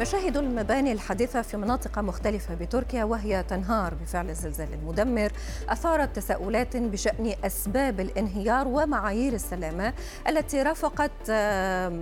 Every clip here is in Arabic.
مشاهد المباني الحديثة في مناطق مختلفة بتركيا وهي تنهار بفعل الزلزال المدمر. أثارت تساؤلات بشأن أسباب الانهيار ومعايير السلامة التي رافقت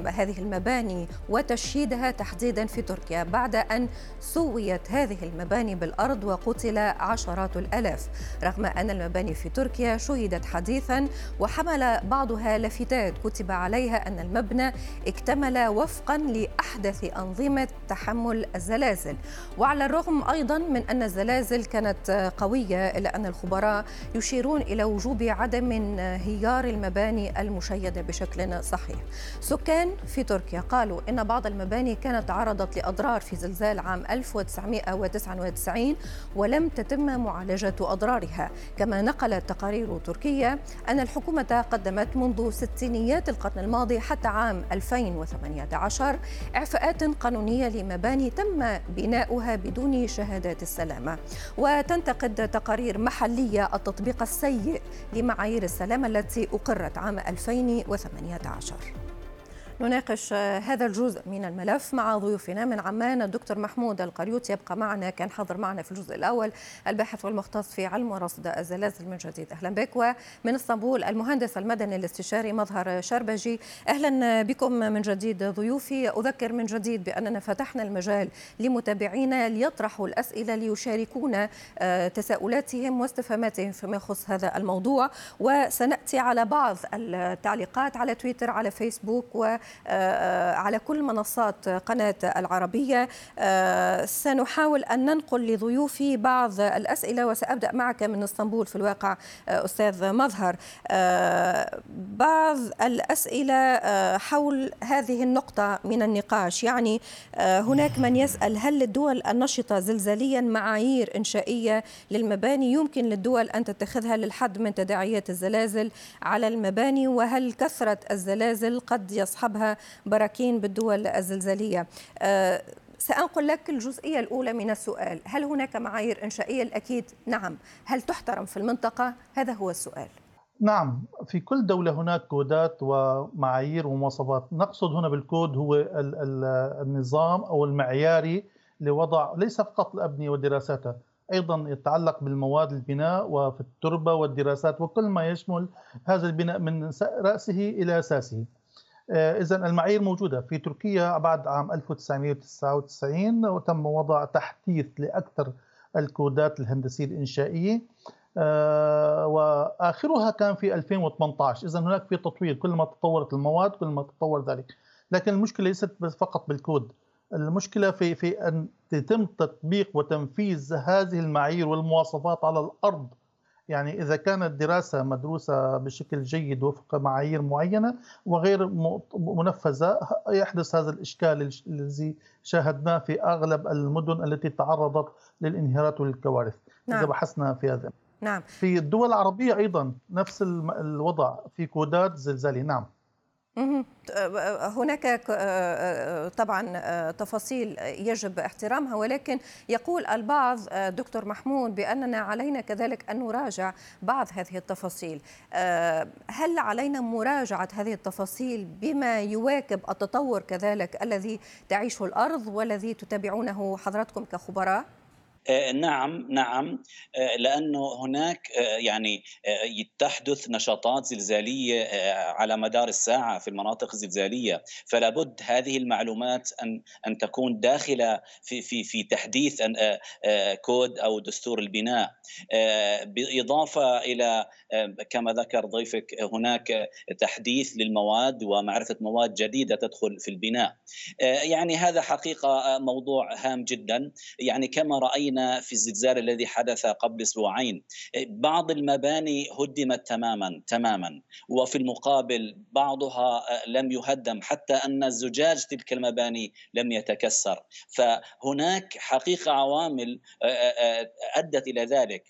هذه المباني وتشييدها تحديدا في تركيا بعد أن سويت هذه المباني بالأرض وقتل عشرات الآلاف. رغم أن المباني في تركيا شهدت حديثا وحمل بعضها لافتات كتب عليها أن المبنى اكتمل وفقا لأحدث أنظمة تحمل الزلازل. وعلى الرغم أيضا من أن الزلازل كانت قوية إلا أن الخبراء يشيرون إلى وجوب عدم انهيار المباني المشيدة بشكل صحيح. سكان في تركيا قالوا إن بعض المباني كانت تعرضت لأضرار في زلزال عام 1999 ولم تتم معالجة أضرارها. كما نقلت تقارير تركية أن الحكومة قدمت منذ ستينيات القرن الماضي حتى عام 2018 إعفاءات قانونية لمباني تم بناؤها بدون شهادات السلامة. وتنتقد تقارير محلية التطبيق السيء لمعايير السلامة التي أقرت عام 2018 نناقش هذا الجزء من الملف مع ضيوفنا من عمان. الدكتور محمود القريوت يبقى معنا كان حاضر معنا في الجزء الأول. الباحث والمختص في علم ورصد الزلازل من جديد. أهلا بك. ومن إسطنبول المهندس المدني الاستشاري مظهر شربجي. أهلا بكم من جديد ضيوفي. أذكر من جديد بأننا فتحنا المجال لمتابعينا ليطرحوا الأسئلة ليشاركونا آه، تساؤلاتهم واستفهاماتهم فيما يخص هذا الموضوع. وسنأتي على بعض التعليقات على تويتر على فيسبوك و على كل منصات قناة العربية. آه، سنحاول أن ننقل لضيوفي بعض الأسئلة وسأبدأ معك من إسطنبول في الواقع آه، أستاذ مظهر. بعض الأسئلة حول هذه النقطة من النقاش. يعني هناك من يسأل هل للدول النشطة زلزاليا معايير إنشائية للمباني؟ يمكن للدول أن تتخذها للحد من تداعيات الزلازل على المباني وهل كثرة الزلازل قد يصحبها أصحابها براكين بالدول الزلزالية. آه، سأنقل لك الجزئية الأولى من السؤال. هل هناك معايير إنشائية؟ الأكيد نعم. هل تحترم في المنطقة؟ هذا هو السؤال. نعم في كل دولة هناك كودات ومعايير ومواصفات. نقصد هنا بالكود هو النظام أو المعياري لوضع ليس فقط الأبنية ودراساتها أيضا يتعلق بالمواد البناء وفي التربة والدراسات وكل ما يشمل هذا البناء من رأسه إلى أساسه. آه، اذا المعايير موجودة. في تركيا بعد عام 1999 وتم وضع تحديث لأكثر الكودات الهندسية الإنشائية آه، وآخرها كان في 2018 اذا هناك في تطوير. كل ما تطورت المواد كل ما تطور ذلك. لكن المشكلة ليست فقط بالكود. المشكلة في في أن يتم تطبيق وتنفيذ هذه المعايير والمواصفات على الأرض يعني إذا كانت دراسة مدروسة بشكل جيد وفق معايير معينة وغير منفذة يحدث هذا الإشكال الذي شاهدناه في أغلب المدن التي تعرضت للانهيارات والكوارث نعم. إذا بحثنا في هذا نعم. في الدول العربية أيضا نفس الوضع في كودات زلزالي نعم هناك آه، آه، طبعا تفاصيل يجب احترامها ولكن يقول البعض دكتور محمود بأننا علينا كذلك أن نراجع بعض هذه التفاصيل. هل علينا مراجعة هذه التفاصيل بما يواكب التطور كذلك الذي تعيشه الأرض والذي تتابعونه حضراتكم كخبراء؟ نعم نعم. آه، لأنه هناك آه، يعني تحدث نشاطات زلزالية على مدار الساعة في المناطق الزلزالية. فلا بد هذه المعلومات أن أن تكون داخلة في في في تحديث كود أو دستور البناء. بالاضافه إلى كما ذكر ضيفك هناك تحديث للمواد ومعرفة مواد جديدة تدخل في البناء. يعني هذا حقيقة موضوع هام جدا. يعني كما رأينا راينا في الزلزال الذي حدث قبل أسبوعين. بعض المباني هدمت تماما تماما. وفي المقابل بعضها لم يهدم حتى أن الزجاج تلك المباني لم يتكسر. فهناك حقيقة عوامل أدت إلى ذلك.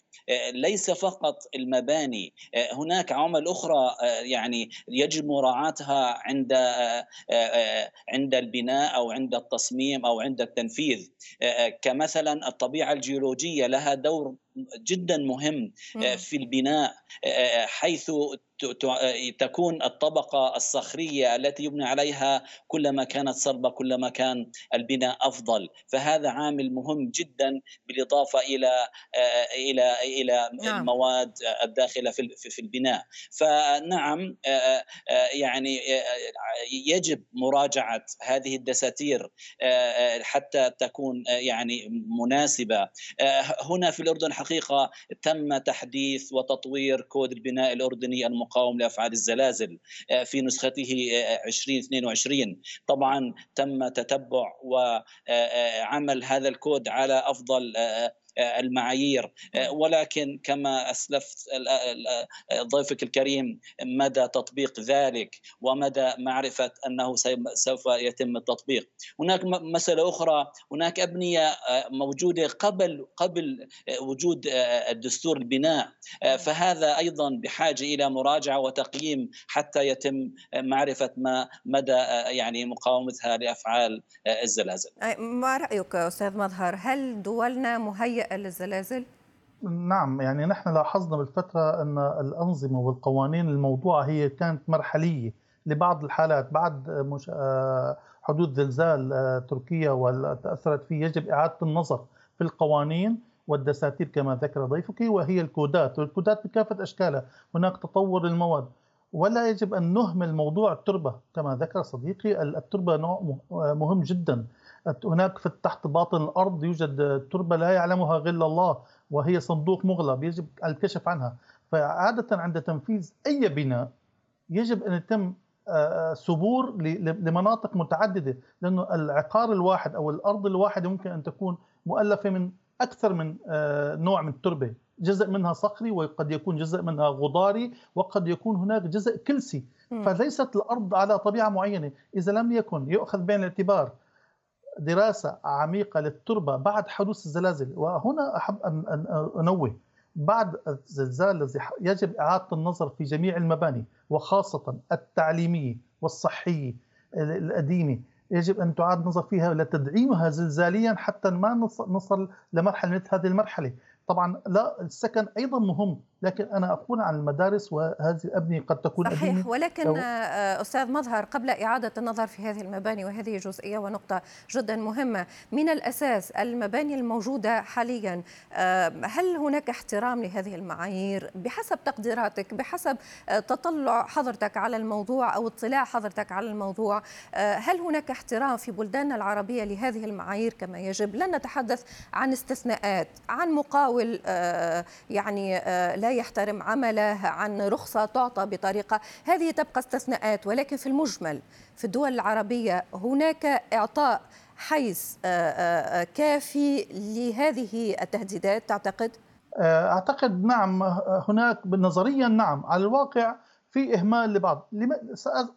ليس فقط المباني. هناك عوامل أخرى يعني يجب مراعاتها عند عند البناء أو عند التصميم أو عند التنفيذ. كمثلا الطبيعة الجيولوجية لها دور جدا مهم في البناء حيث تكون الطبقة الصخرية التي يبنى عليها كلما كانت صلبة كلما كان البناء أفضل. فهذا عامل مهم جدا بالإضافة إلى إلى إلى نعم. المواد الداخلة في في البناء. فنعم يعني يجب مراجعة هذه الدساتير حتى تكون يعني مناسبة. هنا في الأردن حقيقة تم تحديث وتطوير كود البناء المقارنة المقاوم لأفعال الزلازل آه، في نسخته 2022 آه، طبعا تم تتبع وعمل آه، هذا الكود على أفضل المعايير. ولكن كما أسلفت ضيفك الكريم مدى تطبيق ذلك ومدى معرفة أنه سوف يتم التطبيق. هناك مسألة أخرى هناك أبنية موجودة قبل قبل وجود الدستور البناء. فهذا أيضا بحاجة إلى مراجعة وتقييم حتى يتم معرفة ما مدى يعني مقاومتها لأفعال الزلازل. ما رأيك أستاذ مظهر؟ هل دولنا مهيئه للزلازل؟ نعم يعني نحن لاحظنا بالفترة أن الأنظمة والقوانين الموضوعة هي كانت مرحلية لبعض الحالات بعد مش آه، حدوث زلزال آه، تركيا وتأثرت فيه يجب إعادة النظر في القوانين والدساتير كما ذكر ضيفك وهي الكودات. والكودات بكافة أشكالها. هناك تطور المواد ولا يجب أن نهمل موضوع التربة. كما ذكر صديقي التربة نوع مهم جدا. هناك في تحت باطن الأرض يوجد تربة لا يعلمها غير الله وهي صندوق مغلق يجب الكشف عنها. فعادة عند تنفيذ أي بناء يجب أن يتم آه، آه، سبور لمناطق متعددة لأنه العقار الواحد أو الأرض الواحدة ممكن أن تكون مؤلفة من أكثر من آه، نوع من التربه جزء منها صخري وقد يكون جزء منها غضاري وقد يكون هناك جزء كلسي. فليست الأرض على طبيعة معينة. إذا لم يكن يؤخذ بعين الاعتبار دراسة عميقة للتربة بعد حدوث الزلازل. وهنا أحب أن أنوه. بعد الزلزال يجب إعادة النظر في جميع المباني وخاصة التعليمية والصحية القديمة يجب أن تعاد النظر فيها لتدعيمها زلزاليا حتى ما نصل لمرحلة مثل هذه المرحلة. طبعا لا السكن أيضا مهم لكن أنا أقول عن المدارس وهذه الأبنية قد تكون صحيح ولكن لو... آه، أستاذ مظهر قبل إعادة النظر في هذه المباني وهذه جزئية ونقطة جدا مهمة من الأساس المباني الموجودة حاليا آه، هل هناك احترام لهذه المعايير بحسب تقديراتك بحسب آه، تطلع حضرتك على الموضوع أو اطلاع حضرتك على الموضوع هل هناك احترام في بلداننا العربية لهذه المعايير كما يجب؟ لن نتحدث عن استثناءات عن مقاومة يحاول آه، يعني آه، لا يحترم عمله عن رخصة تعطى بطريقة هذه تبقى استثناءات ولكن في المجمل في الدول العربية هناك إعطاء حيز آه، كافي لهذه التهديدات تعتقد؟ أعتقد نعم هناك نظريا نعم على الواقع في إهمال لبعض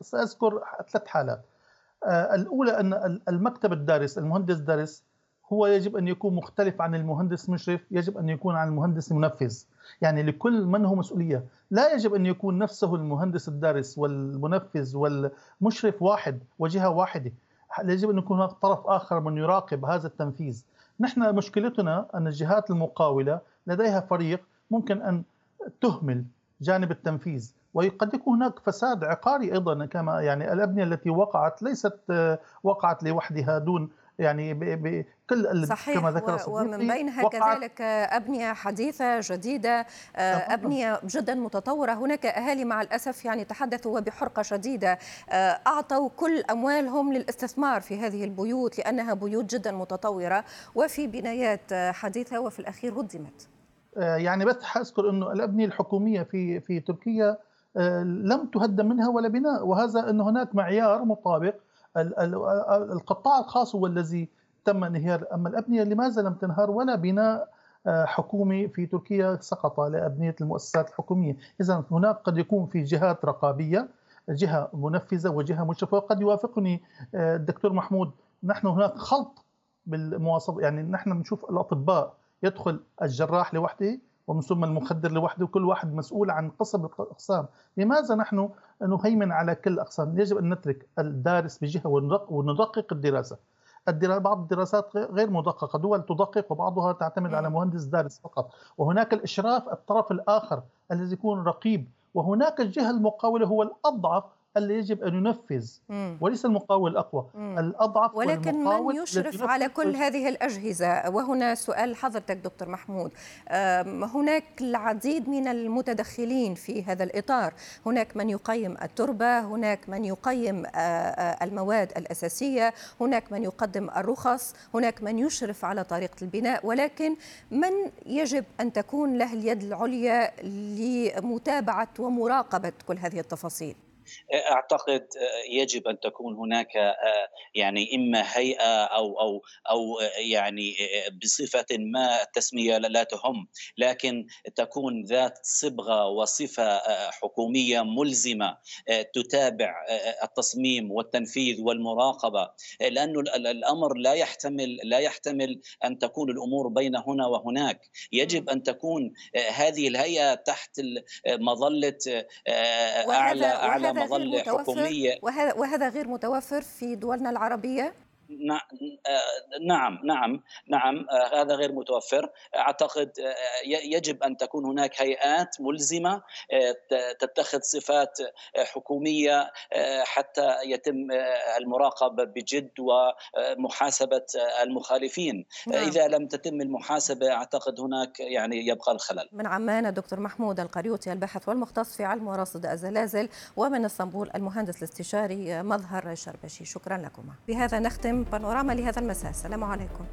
سأذكر ثلاث حالات الأولى أن المكتب الدارس المهندس الدارس هو يجب أن يكون مختلف عن المهندس مشرف يجب أن يكون عن المهندس المنفذ. يعني لكل من هو مسؤولية. لا يجب أن يكون نفسه المهندس الدارس والمنفذ والمشرف واحد وجهة واحدة. يجب أن يكون هناك طرف آخر من يراقب هذا التنفيذ. نحن مشكلتنا أن الجهات المقاولة لديها فريق ممكن أن تهمل جانب التنفيذ. وقد يكون هناك فساد عقاري أيضا كما يعني الأبنية التي وقعت ليست وقعت لوحدها دون يعني بكل صحيح. كما ذكر ومن بينها كذلك أبنية حديثة جديدة آه، أبنية جدا متطورة. هناك أهالي مع الأسف يعني تحدثوا وبحرقة شديدة. آه، أعطوا كل أموالهم للاستثمار في هذه البيوت لأنها بيوت جدا متطورة وفي بنايات حديثة وفي الأخير هدمت آه، يعني بس حأذكر أنه الأبنية الحكومية في في تركيا لم تهدم منها ولا بناء وهذا أن هناك معيار مطابق القطاع الخاص هو الذي تم انهيار. أما الأبنية لماذا لم تنهار ولا بناء آه، حكومي في تركيا سقط لأبنية المؤسسات الحكومية، إذا هناك قد يكون في جهات رقابية جهة منفذة وجهة مشرفة وقد يوافقني آه، الدكتور محمود نحن هناك خلط بالمواصفات يعني نحن بنشوف الأطباء يدخل الجراح لوحده ومن ثم المخدر لوحده وكل واحد مسؤول عن قسم الأقسام، لماذا نحن نهيمن على كل الأقسام؟ يجب أن نترك الدارس بجهة وندقق الدراسة. بعض الدراسات غير مدققة. دول تدقق وبعضها تعتمد على مهندس دارس فقط. وهناك الإشراف الطرف الآخر الذي يكون رقيب. وهناك الجهة المقاولة هو الأضعف اللي يجب أن ينفذ مم. وليس المقاول الأقوى. مم. الأضعف ولكن من يشرف على كل هذه الأجهزة؟ وهنا سؤال حضرتك دكتور محمود. هناك العديد من المتدخلين في هذا الإطار. هناك من يقيم التربة هناك من يقيم المواد الأساسية هناك من يقدم الرخص هناك من يشرف على طريقة البناء. ولكن من يجب أن تكون له اليد العليا لمتابعة ومراقبة كل هذه التفاصيل؟ أعتقد يجب أن تكون هناك يعني إما هيئة أو أو أو يعني بصفة ما التسمية لا تهم. لكن تكون ذات صبغة وصفة حكومية ملزمة تتابع التصميم والتنفيذ والمراقبة. لأنه الأمر لا يحتمل لا يحتمل أن تكون الأمور بين هنا وهناك. يجب أن تكون هذه الهيئة تحت مظلة أعلى أعلى مظلة حكومية. وهذا وهذا غير متوفر في دولنا العربية؟ نعم نعم نعم هذا غير متوفر. أعتقد يجب أن تكون هناك هيئات ملزمة تتخذ صفات حكومية حتى يتم المراقبة بجد ومحاسبة المخالفين. نعم. إذا لم تتم المحاسبة أعتقد هناك يعني يبقى الخلل. من عمان الدكتور محمود القريوطي الباحث والمختص في علم وراصد الزلازل ومن اسطنبول المهندس الاستشاري مظهر شربشي. شكرا لكما. بهذا نختم بانوراما لهذا المساء. السلام عليكم.